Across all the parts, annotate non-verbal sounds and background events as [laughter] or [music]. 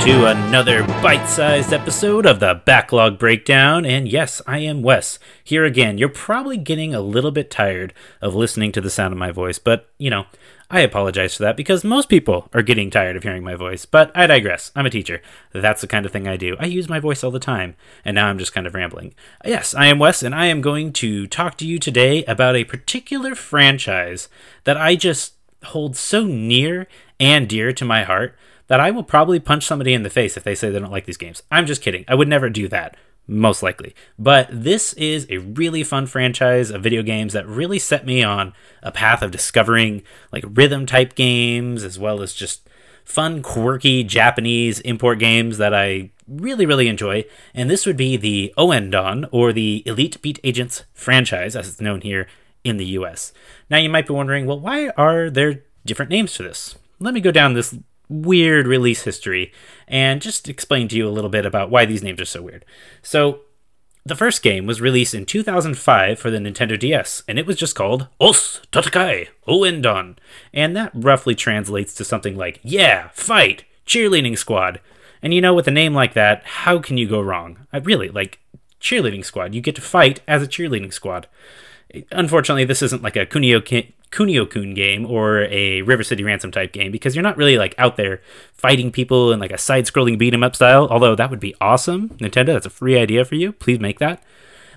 to another bite sized episode of the Backlog Breakdown. And yes, I am Wes, here again. You're probably getting a little bit tired of listening to the sound of my voice, but you know, I apologize for that because most people are getting tired of hearing my voice, but I digress. I'm a teacher. That's the kind of thing I do. I use my voice all the time, and now I'm just kind of rambling. Yes, I am Wes, and I am going to talk to you today about a particular franchise that I just hold so near and dear to my heart that I will probably punch somebody in the face if they say they don't like these games. I'm just kidding. I would never do that most likely. But this is a really fun franchise of video games that really set me on a path of discovering like rhythm type games as well as just fun, quirky Japanese import games that I really, really enjoy. And this would be the Ouendan or the Elite Beat Agents franchise, as it's known here in the US. Now, you might be wondering, well, why are there different names for this? Let me go down this weird release history and just explain to you a little bit about why these names are so weird. So, the first game was released in 2005 for the Nintendo DS, and it was just called Os Tatakai Ouendan, and that roughly translates to something like, yeah, fight, cheerleading squad. And you know, with a name like that, how can you go wrong? I really, like, cheerleading squad. You get to fight as a cheerleading squad. Unfortunately, this isn't like a Kunio Kunio-kun game or a River City Ransom type game because you're not really like out there fighting people in like a side-scrolling beat 'em up style. Although that would be awesome, Nintendo. That's a free idea for you. Please make that.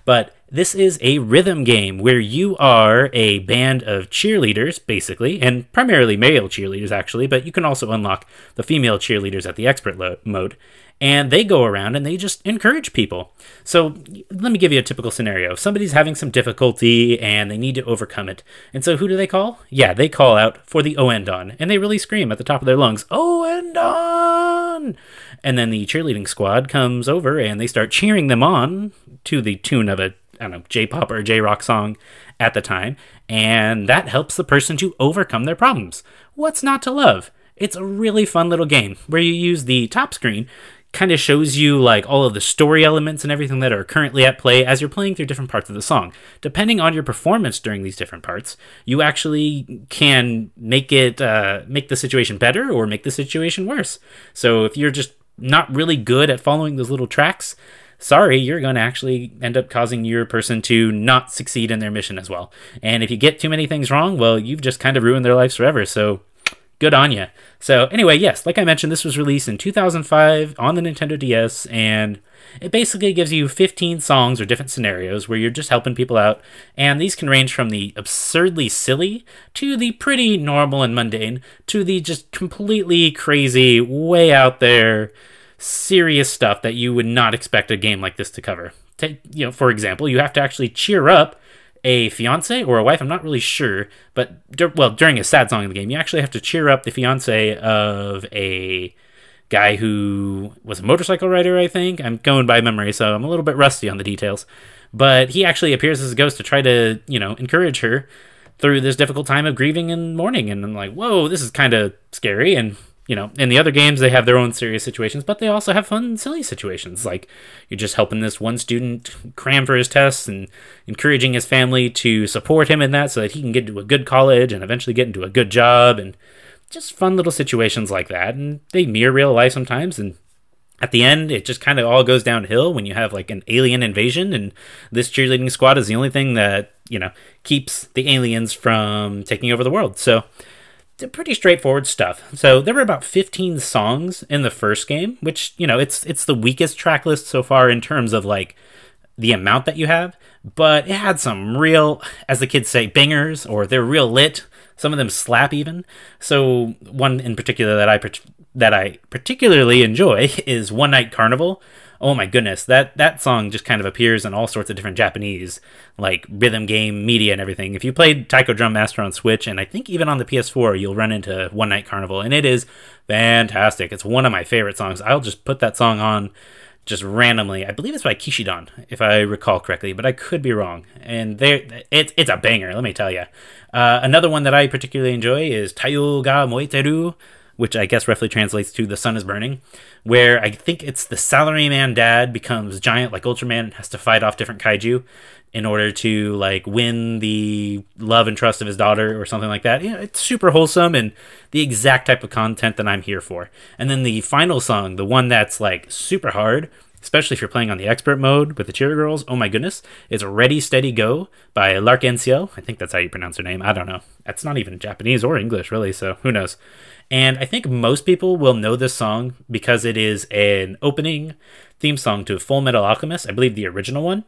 But this is a rhythm game where you are a band of cheerleaders, basically, and primarily male cheerleaders, actually, but you can also unlock the female cheerleaders at the expert lo- mode and they go around and they just encourage people. So let me give you a typical scenario. If somebody's having some difficulty and they need to overcome it. And so who do they call? Yeah, they call out for the Ouendan and they really scream at the top of their lungs, Ouendan! And then the cheerleading squad comes over and they start cheering them on to the tune of a I don't know, J-pop or J-rock song at the time, and that helps the person to overcome their problems. What's not to love? It's a really fun little game where you use the top screen kind of shows you like all of the story elements and everything that are currently at play as you're playing through different parts of the song. Depending on your performance during these different parts, you actually can make it uh, make the situation better or make the situation worse. So if you're just not really good at following those little tracks, sorry, you're going to actually end up causing your person to not succeed in their mission as well. And if you get too many things wrong, well, you've just kind of ruined their lives forever. So good on you. So anyway, yes, like I mentioned, this was released in 2005 on the Nintendo DS, and it basically gives you 15 songs or different scenarios where you're just helping people out, and these can range from the absurdly silly to the pretty normal and mundane to the just completely crazy, way out there, serious stuff that you would not expect a game like this to cover. Take, you know, for example, you have to actually cheer up a fiance or a wife. I'm not really sure, but well, during a sad song in the game, you actually have to cheer up the fiance of a guy who was a motorcycle rider. I think I'm going by memory, so I'm a little bit rusty on the details. But he actually appears as a ghost to try to, you know, encourage her through this difficult time of grieving and mourning. And I'm like, whoa, this is kind of scary. And you know, in the other games, they have their own serious situations, but they also have fun, silly situations. Like you're just helping this one student cram for his tests and encouraging his family to support him in that so that he can get to a good college and eventually get into a good job and just fun little situations like that. And they mirror real life sometimes. And at the end, it just kind of all goes downhill when you have like an alien invasion, and this cheerleading squad is the only thing that, you know, keeps the aliens from taking over the world. So, pretty straightforward stuff. So there were about 15 songs in the first game, which you know it's it's the weakest track list so far in terms of like the amount that you have, but it had some real, as the kids say, bangers, or they're real lit. Some of them slap even. So one in particular that I that I particularly enjoy [laughs] is One Night Carnival oh my goodness, that that song just kind of appears in all sorts of different Japanese like rhythm game media and everything. If you played Taiko Drum Master on Switch and I think even on the PS4, you'll run into One Night Carnival, and it is fantastic. It's one of my favorite songs. I'll just put that song on just randomly. I believe it's by Kishidan, if I recall correctly, but I could be wrong. And there, it's it's a banger. Let me tell you. Uh, another one that I particularly enjoy is Tayo ga Moeteru which I guess roughly translates to the sun is burning, where I think it's the salaryman dad becomes giant like Ultraman and has to fight off different kaiju. in order to like win the love and trust of his daughter or something like that. Yeah, it's super wholesome and the exact type of content that I'm here for. And then the final song, the one that's like super hard, especially if you're playing on the expert mode with the cheer girls. Oh my goodness, it's Ready Steady Go by L'Arc-en-Ciel. I think that's how you pronounce her name. I don't know. That's not even Japanese or English really, so who knows. And I think most people will know this song because it is an opening theme song to Full Metal Alchemist, I believe the original one.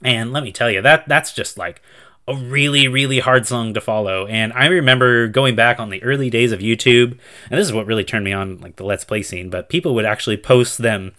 And let me tell you, that that's just like a really, really hard song to follow. And I remember going back on the early days of YouTube, and this is what really turned me on like the Let's Play scene, but people would actually post them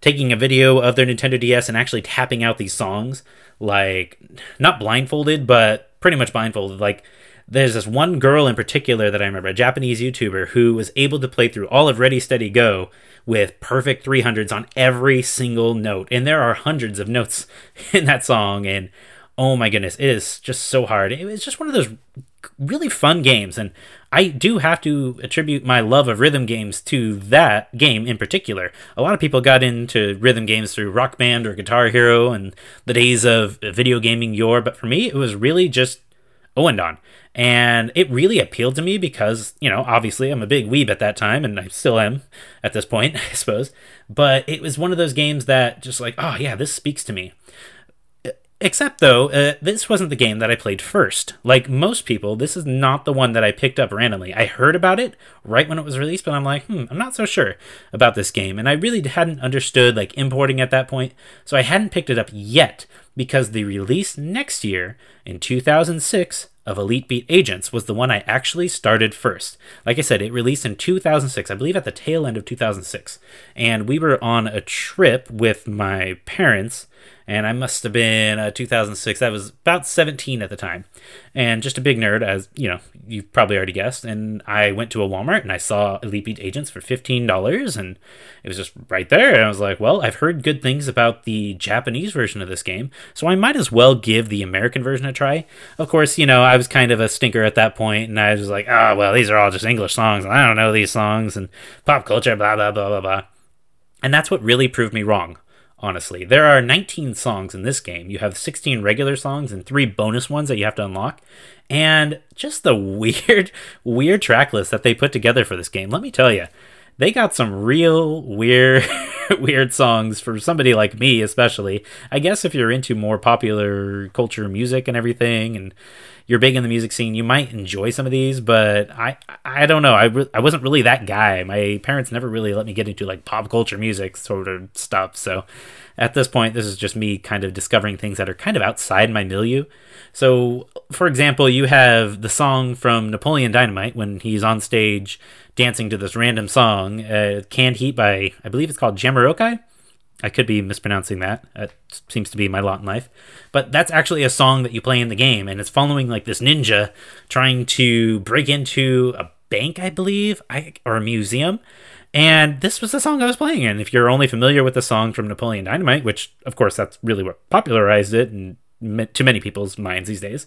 taking a video of their Nintendo DS and actually tapping out these songs, like not blindfolded, but pretty much blindfolded. Like there's this one girl in particular that I remember, a Japanese YouTuber, who was able to play through all of Ready Steady Go with perfect 300s on every single note. And there are hundreds of notes [laughs] in that song. And oh my goodness, it is just so hard. It was just one of those really fun games. And I do have to attribute my love of rhythm games to that game in particular. A lot of people got into rhythm games through Rock Band or Guitar Hero and the days of video gaming yore. But for me, it was really just Ouendan. And it really appealed to me because, you know, obviously I'm a big weeb at that time, and I still am at this point, [laughs] I suppose. But it was one of those games that just like, oh, yeah, this speaks to me. Except, though, uh, this wasn't the game that I played first. Like most people, this is not the one that I picked up randomly. I heard about it right when it was released, but I'm like, hmm, I'm not so sure about this game. And I really hadn't understood, like, importing at that point, so I hadn't picked it up yet because the release next year, in 2006, of Elite Beat Agents was the one I actually started first. Like I said, it released in 2006, I believe at the tail end of 2006. And we were on a trip with my parents and I must have been uh, 2006. I was about 17 at the time, and just a big nerd, as you know, you've probably already guessed. And I went to a Walmart and I saw Elite Beat Agents for $15, and it was just right there. And I was like, well, I've heard good things about the Japanese version of this game, so I might as well give the American version a try. Of course, you know, I was kind of a stinker at that point, and I was like, oh, well, these are all just English songs, and I don't know these songs, and pop culture, blah, blah, blah, blah, blah. And that's what really proved me wrong honestly. There are 19 songs in this game. You have 16 regular songs and three bonus ones that you have to unlock. And just the [laughs] weird, weird track list that they put together for this game. Let me tell you, they got some real weird, [laughs] weird songs for somebody like me, especially. I guess if you're into more popular culture music and everything, and you're big in the music scene, you might enjoy some of these, but I I don't know. I, re- I wasn't really that guy. My parents never really let me get into like pop culture music sort of stuff. So at this point, this is just me kind of discovering things that are kind of outside my milieu. So, for example, you have the song from Napoleon Dynamite when he's on stage dancing to this random song, uh, Canned Heat by, I believe it's called Jamiroquai. I could be mispronouncing that. It seems to be my lot in life. But that's actually a song that you play in the game, and it's following like this ninja trying to break into a bank, I believe, I, or a museum. And this was the song I was playing. And if you're only familiar with the song from Napoleon Dynamite, which of course that's really what popularized it and to many people's minds these days,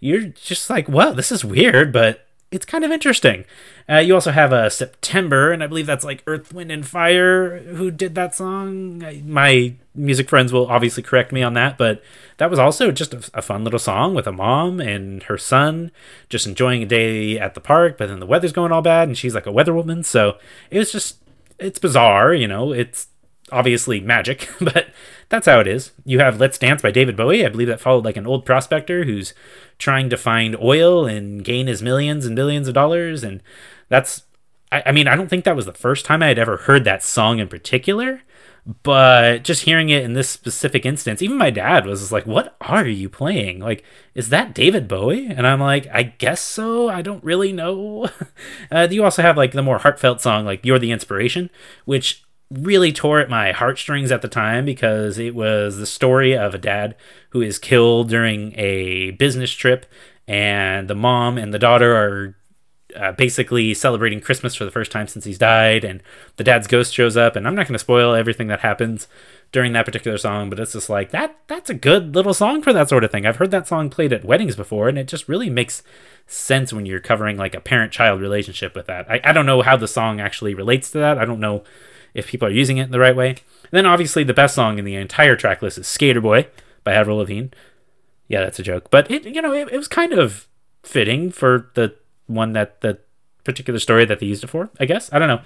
you're just like, wow, this is weird, but it's kind of interesting. Uh, you also have a uh, September, and I believe that's like Earth, Wind, and Fire who did that song. My music friends will obviously correct me on that, but that was also just a, a, fun little song with a mom and her son just enjoying a day at the park, but then the weather's going all bad, and she's like a weather woman. So it was just, it's bizarre, you know, it's obviously magic, [laughs] but that's how it is. You have Let's Dance by David Bowie. I believe that followed like an old prospector who's trying to find oil and gain his millions and billions of dollars. And that's, I, I mean, I don't think that was the first time I had ever heard that song in particular. But just hearing it in this specific instance, even my dad was like, What are you playing? Like, is that David Bowie? And I'm like, I guess so. I don't really know. [laughs] uh, you also have like the more heartfelt song, like You're the Inspiration, which really tore at my heartstrings at the time because it was the story of a dad who is killed during a business trip, and the mom and the daughter are uh, basically celebrating Christmas for the first time since he's died, and the dad's ghost shows up. And I'm not going to spoil everything that happens during that particular song, but it's just like that. That's a good little song for that sort of thing. I've heard that song played at weddings before, and it just really makes sense when you're covering like a parent-child relationship with that. I, I don't know how the song actually relates to that. I don't know if people are using it the right way. And then obviously the best song in the entire track list is Skater Boy by Avril Lavigne. Yeah, that's a joke. But it, you know, it, it was kind of fitting for the one that the particular story that they used it for. I guess I don't know.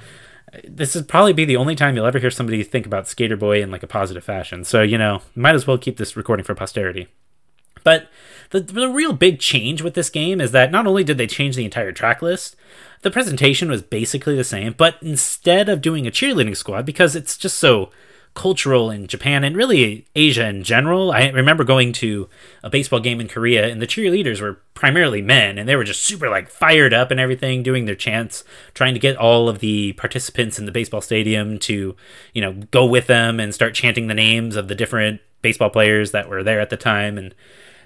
This would probably be the only time you'll ever hear somebody think about Skater Boy in like a positive fashion. So you know, might as well keep this recording for posterity. But the, the real big change with this game is that not only did they change the entire track list, the presentation was basically the same, but instead of doing a cheerleading squad, because it's just so cultural in Japan and really Asia in general. I remember going to a baseball game in Korea and the cheerleaders were primarily men and they were just super like fired up and everything doing their chants, trying to get all of the participants in the baseball stadium to, you know, go with them and start chanting the names of the different baseball players that were there at the time and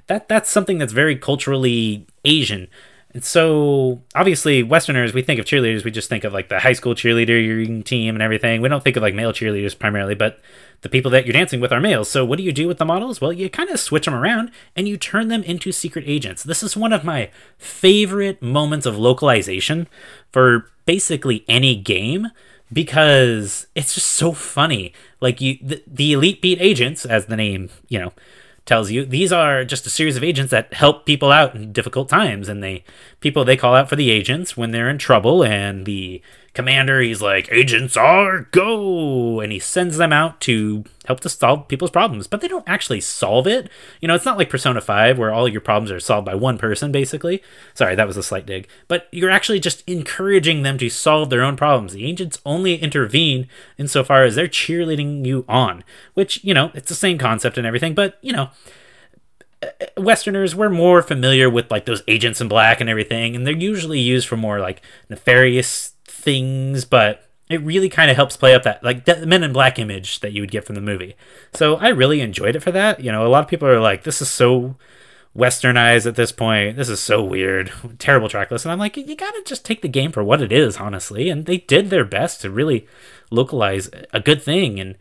that that's something that's very culturally Asian. And so, obviously, Westerners, we think of cheerleaders, we just think of like the high school cheerleader team and everything. We don't think of like male cheerleaders primarily, but the people that you're dancing with are males. So, what do you do with the models? Well, you kind of switch them around and you turn them into secret agents. This is one of my favorite moments of localization for basically any game because it's just so funny. Like you, the, the elite beat agents, as the name, you know, tells you these are just a series of agents that help people out in difficult times and they people they call out for the agents when they're in trouble and the commander he's like agents are go! And he sends them out to help to solve people's problems. But they don't actually solve it. You know it's not like persona 5 where all your problems are solved by one person basically. Sorry that was a slight dig. But you're actually just encouraging them to solve their own problems. The agents only intervene insofar as they're cheerleading you on which you know it's the same concept and everything. But you know Westerners, we're more familiar with like those agents in black and everything, and they're usually used for more like nefarious things, but it really kind of helps play up that like the Men in Black image that you would get from the movie. So I really enjoyed it for that. You know, a lot of people are like, "This is so westernized at this point. This is so weird, [laughs] terrible track list." And I'm like, you gotta just take the game for what it is, honestly. And they did their best to really localize a good thing, and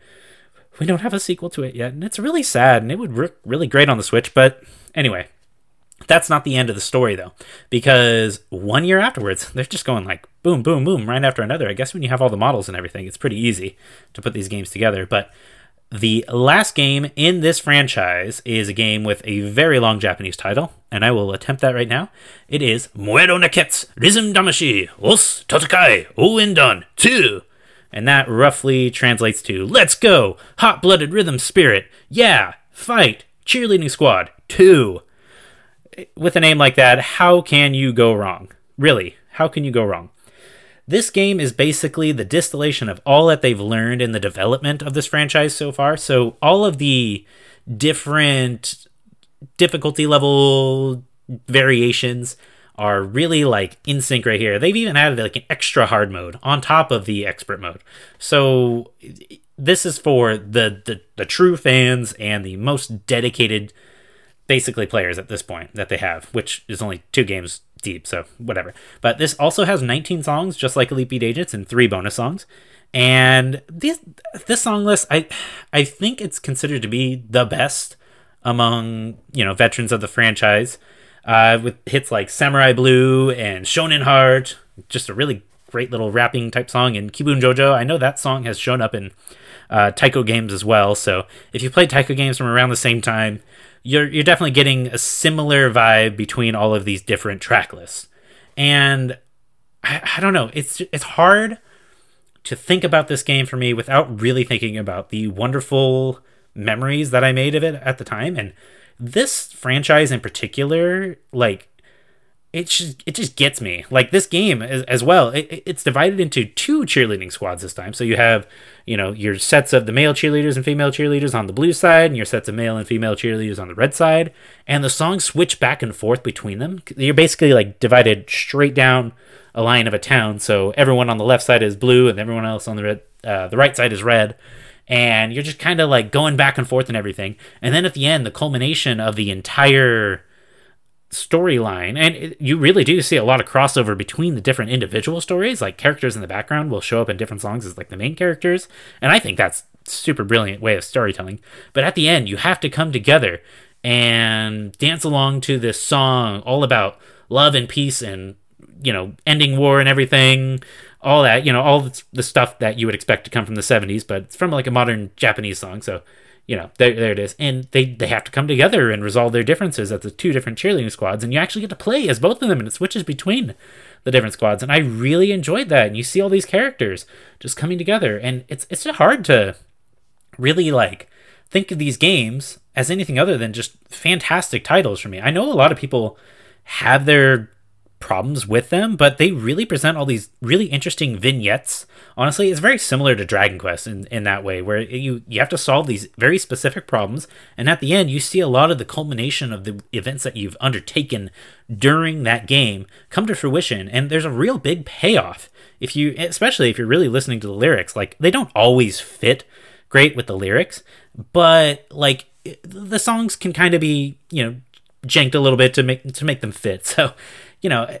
we don't have a sequel to it yet, and it's really sad. And it would work really great on the Switch, but anyway, that's not the end of the story, though, because one year afterwards, [laughs] they're just going like boom, boom, boom, right after another. I guess when you have all the models and everything, it's pretty easy to put these games together. But the last game in this franchise is a game with a very long Japanese title, and I will attempt that right now. It is Moero Nekketsu Rhythm Damashi Os Totakai Ouendan 2. And that roughly translates to Let's go! Hot blooded rhythm spirit! Yeah! Fight! Cheerleading squad 2 with a name like that, how can you go wrong? Really, how can you go wrong? This game is basically the distillation of all that they've learned in the development of this franchise so far. So, all of the different difficulty level variations are really like in sync right here. They've even added like an extra hard mode on top of the expert mode. So, this is for the, the, the true fans and the most dedicated basically players at this point that they have, which is only two games deep, so whatever. But this also has 19 songs, just like Elite Beat Agents, and three bonus songs. And this this song list, I I think it's considered to be the best among you know veterans of the franchise, uh, with hits like Samurai Blue and Shonen Heart, just a really great little rapping type song. And Kibun Jojo, I know that song has shown up in uh, Taiko games as well. So if you played Taiko games from around the same time, you're you're definitely getting a similar vibe between all of these different track lists. And I, I don't know, it's it's hard to think about this game for me without really thinking about the wonderful memories that I made of it at the time. And this franchise in particular, like it just it just gets me. Like this game as, as well, it, it's divided into two cheerleading squads this time. So you have you know your sets of the male cheerleaders and female cheerleaders on the blue side, and your sets of male and female cheerleaders on the red side, and the songs switch back and forth between them. You're basically like divided straight down a line of a town. So everyone on the left side is blue, and everyone else on the red, uh, the right side is red and you're just kind of like going back and forth and everything. And then at the end, the culmination of the entire storyline and it, you really do see a lot of crossover between the different individual stories. Like characters in the background will show up in different songs as like the main characters and i think that's super brilliant way of storytelling. But at the end you have to come together and dance along to this song all about love and peace and you know ending war and everything all that you know all the stuff that you would expect to come from the 70s but it's from like a modern japanese song so you know, there, there it is. And they, they have to come together and resolve their differences at the two different cheerleading squads. And you actually get to play as both of them and it switches between the different squads. And I really enjoyed that. And you see all these characters just coming together. And it's, it's hard to really like think of these games as anything other than just fantastic titles for me. I know a lot of people have their problems with them, but they really present all these really interesting vignettes. Honestly, it's very similar to Dragon Quest in, in that way, where you, you have to solve these very specific problems, and at the end, you see a lot of the culmination of the events that you've undertaken during that game come to fruition, and there's a real big payoff. If you, especially if you're really listening to the lyrics, like they don't always fit great with the lyrics, but like the songs can kind of be, you know, janked a little bit to make to make them fit. [laughs] So you know,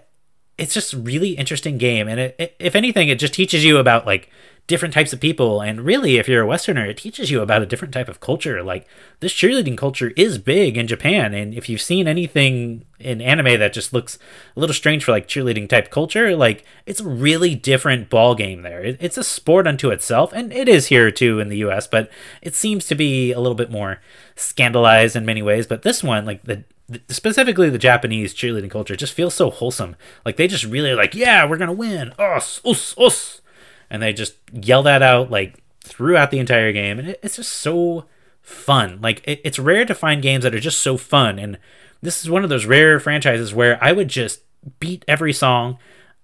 it's just really interesting game, and it, it, if anything, it just teaches you about like different types of people, and really, if you're a Westerner, it teaches you about a different type of culture. Like this cheerleading culture is big in Japan, and if you've seen anything in anime that just looks a little strange for like cheerleading type culture, like it's a really different ball game there. It, it's a sport unto itself, and it is here too in the U.S., but it seems to be a little bit more scandalized in many ways. But this one, like the specifically the Japanese cheerleading culture just feels so wholesome. Like they just really like, yeah, we're gonna win, us, us, us, and they just yell that out like throughout the entire game, and it's just so fun. Like it's rare to find games that are just so fun, and this is one of those rare franchises where I would just beat every song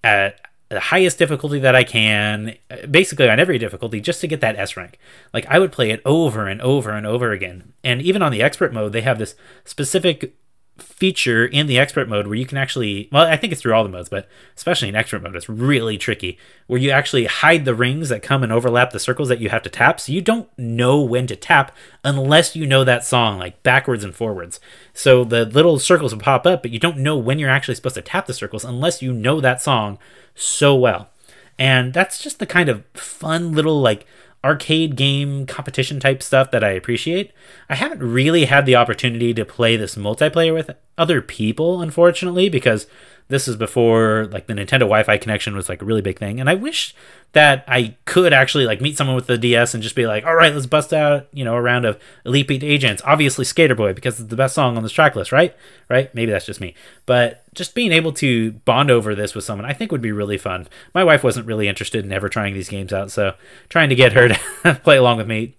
at the highest difficulty that I can, basically on every difficulty, just to get that S rank. Like I would play it over and over and over again. And even on the expert mode, they have this specific feature in the expert mode where you can actually well i think it's through all the modes but especially in expert mode it's really tricky where you actually hide the rings that come and overlap the circles that you have to tap. So you don't know when to tap unless you know that song like backwards and forwards. So the little circles will pop up but you don't know when you're actually supposed to tap the circles unless you know that song so well. And that's just the kind of fun little like arcade game competition type stuff that I appreciate. I haven't really had the opportunity to play this multiplayer with other people, unfortunately, because this is before like the Nintendo Wi-Fi connection was like a really big thing, and I wish that I could actually like meet someone with the DS and just be like, all right, let's bust out you know a round of Elite Beat Agents, obviously Skater Boy because it's the best song on this track list, right? Right? Maybe that's just me, but just being able to bond over this with someone, I think would be really fun. My wife wasn't really interested in ever trying these games out, so trying to get her [laughs] to play along with me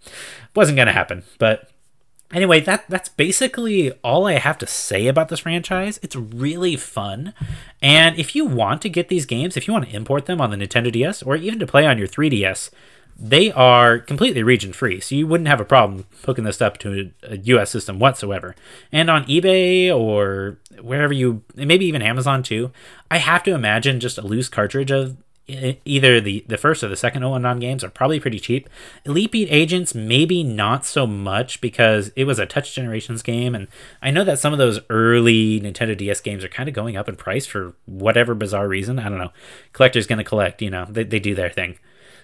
wasn't going to happen, but Anyway, that that's basically all I have to say about this franchise. It's really fun. And if you want to get these games, if you want to import them on the Nintendo DS or even to play on your 3DS, they are completely region free. So you wouldn't have a problem hooking this up to a, a US system whatsoever. And on eBay or wherever you maybe even Amazon too, I have to imagine just a loose cartridge of either the, the first or the second non games are probably pretty cheap. Elite Beat Agents, maybe not so much because it was a Touch Generations game, and I know that some of those early Nintendo DS games are kind of going up in price for whatever bizarre reason. I don't know. Collector's going to collect, you know, they, they do their thing.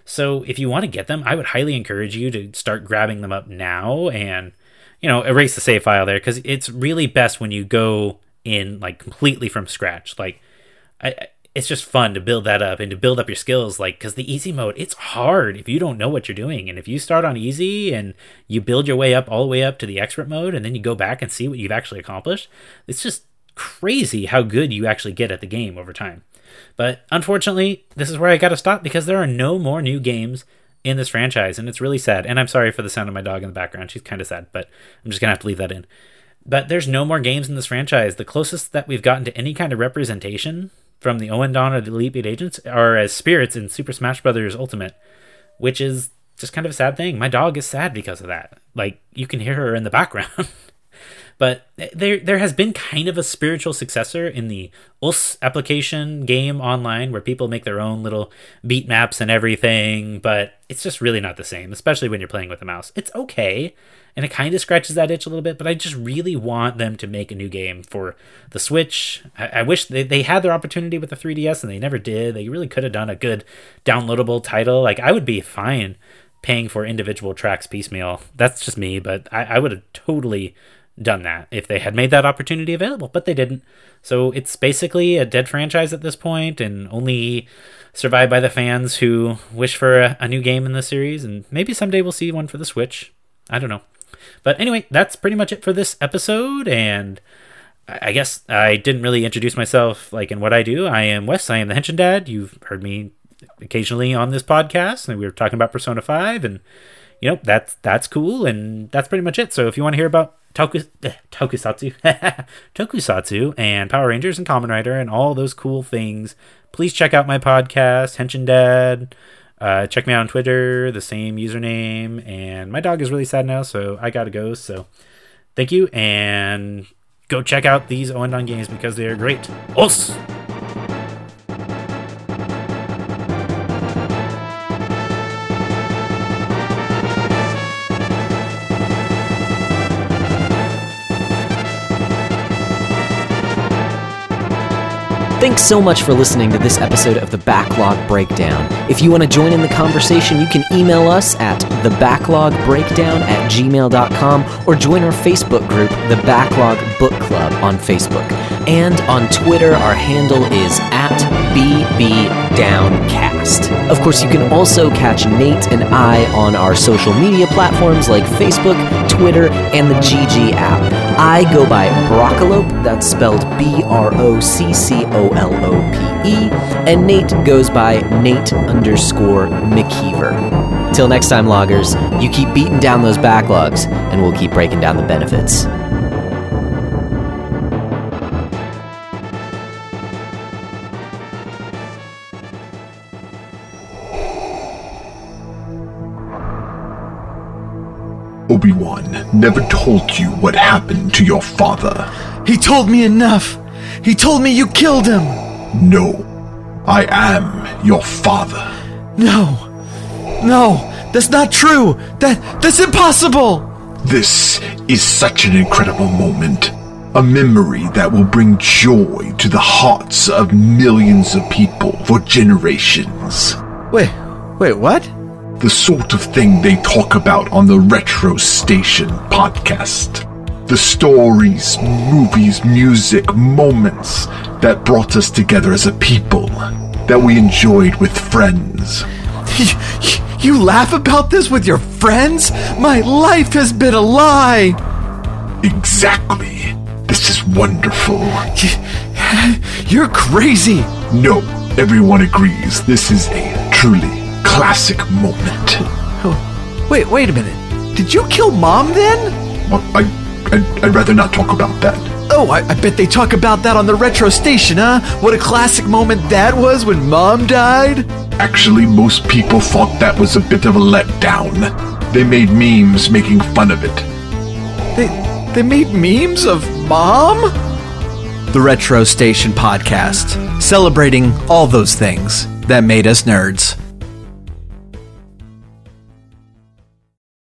So if you want to get them, I would highly encourage you to start grabbing them up now and, you know, erase the save file there because it's really best when you go in like completely from scratch. Like, I, it's just fun to build that up and to build up your skills like because the easy mode it's hard if you don't know what you're doing. And if you start on easy and you build your way up all the way up to the expert mode and then you go back and see what you've actually accomplished it's just crazy how good you actually get at the game over time. But unfortunately this is where i gotta stop because there are no more new games in this franchise and it's really sad. And i'm sorry for the sound of my dog in the background. She's kind of sad but i'm just gonna have to leave that in. But there's no more games in this franchise. The closest that we've gotten to any kind of representation from the Ouendan or the Elite Beat Agents are as spirits in Super Smash Bros. Ultimate, which is just kind of a sad thing. My dog is sad because of that. Like you can hear her in the background. [laughs] but there there has been kind of a spiritual successor in the osu! application game online where people make their own little beat maps and everything, but it's just really not the same, especially when you're playing with a mouse. It's okay and it kind of scratches that itch a little bit. But I just really want them to make a new game for the Switch. I, I wish they, they had their opportunity with the 3DS and they never did. They really could have done a good downloadable title. Like I would be fine paying for individual tracks piecemeal. That's just me, but I, I would have totally done that if they had made that opportunity available, but they didn't. So it's basically a dead franchise at this point and only survived by the fans who wish for a, a new game in the series. And maybe someday we'll see one for the Switch. I don't know. But anyway, that's pretty much it for this episode. And I guess I didn't really introduce myself like in what I do. I am Wes. I am the Henshin Dad. You've heard me occasionally on this podcast, and we were talking about Persona Five, and you know that's that's cool, and that's pretty much it. So if you want to hear about eh, tokusatsu, [laughs] tokusatsu, and Power Rangers and Kamen Rider and all those cool things, please check out my podcast, Henshin Dad. Uh, check me out on Twitter, the same username. And my dog is really sad now, so I gotta go. So thank you, and go check out these Ouendan games because they are great. Os! Thanks so much for listening to this episode of the Backlog Breakdown. If you want to join in the conversation, you can email us at thebacklogbreakdown at gmail.com or join our Facebook group, The Backlog Book Club, on Facebook. And on Twitter, our handle is at BBDownCast. Of course, you can also catch Nate and I on our social media platforms like Facebook, Twitter, and the GG app. I go by Broccolope, that's spelled B R O C C O L O P E, and Nate goes by Nate underscore McKeever. Till next time, loggers, you keep beating down those backlogs, and we'll keep breaking down the benefits. Obi-Wan never told you what happened to your father. He told me enough. He told me you killed him. No, I am your father. No. No, that's not true. That that's impossible. This is such an incredible moment. A memory that will bring joy to the hearts of millions of people for generations. Wait, wait, what? The sort of thing they talk about on the Retro Station podcast. The stories, movies, music, moments that brought us together as a people, that we enjoyed with friends. [laughs] You laugh about this with your friends? My life has been a lie. Exactly. This is wonderful. [laughs] You're crazy. No, everyone agrees this is a truly classic moment. Oh, wait, wait a minute. Did you kill mom then? Well, I, I, I'd rather not talk about that. Oh, I, I bet they talk about that on the retro station, huh? What a classic moment that was when mom died. Actually, most people thought that was a bit of a letdown. They made memes making fun of it. They they made memes of mom? The Retro Station podcast, celebrating all those things that made us nerds.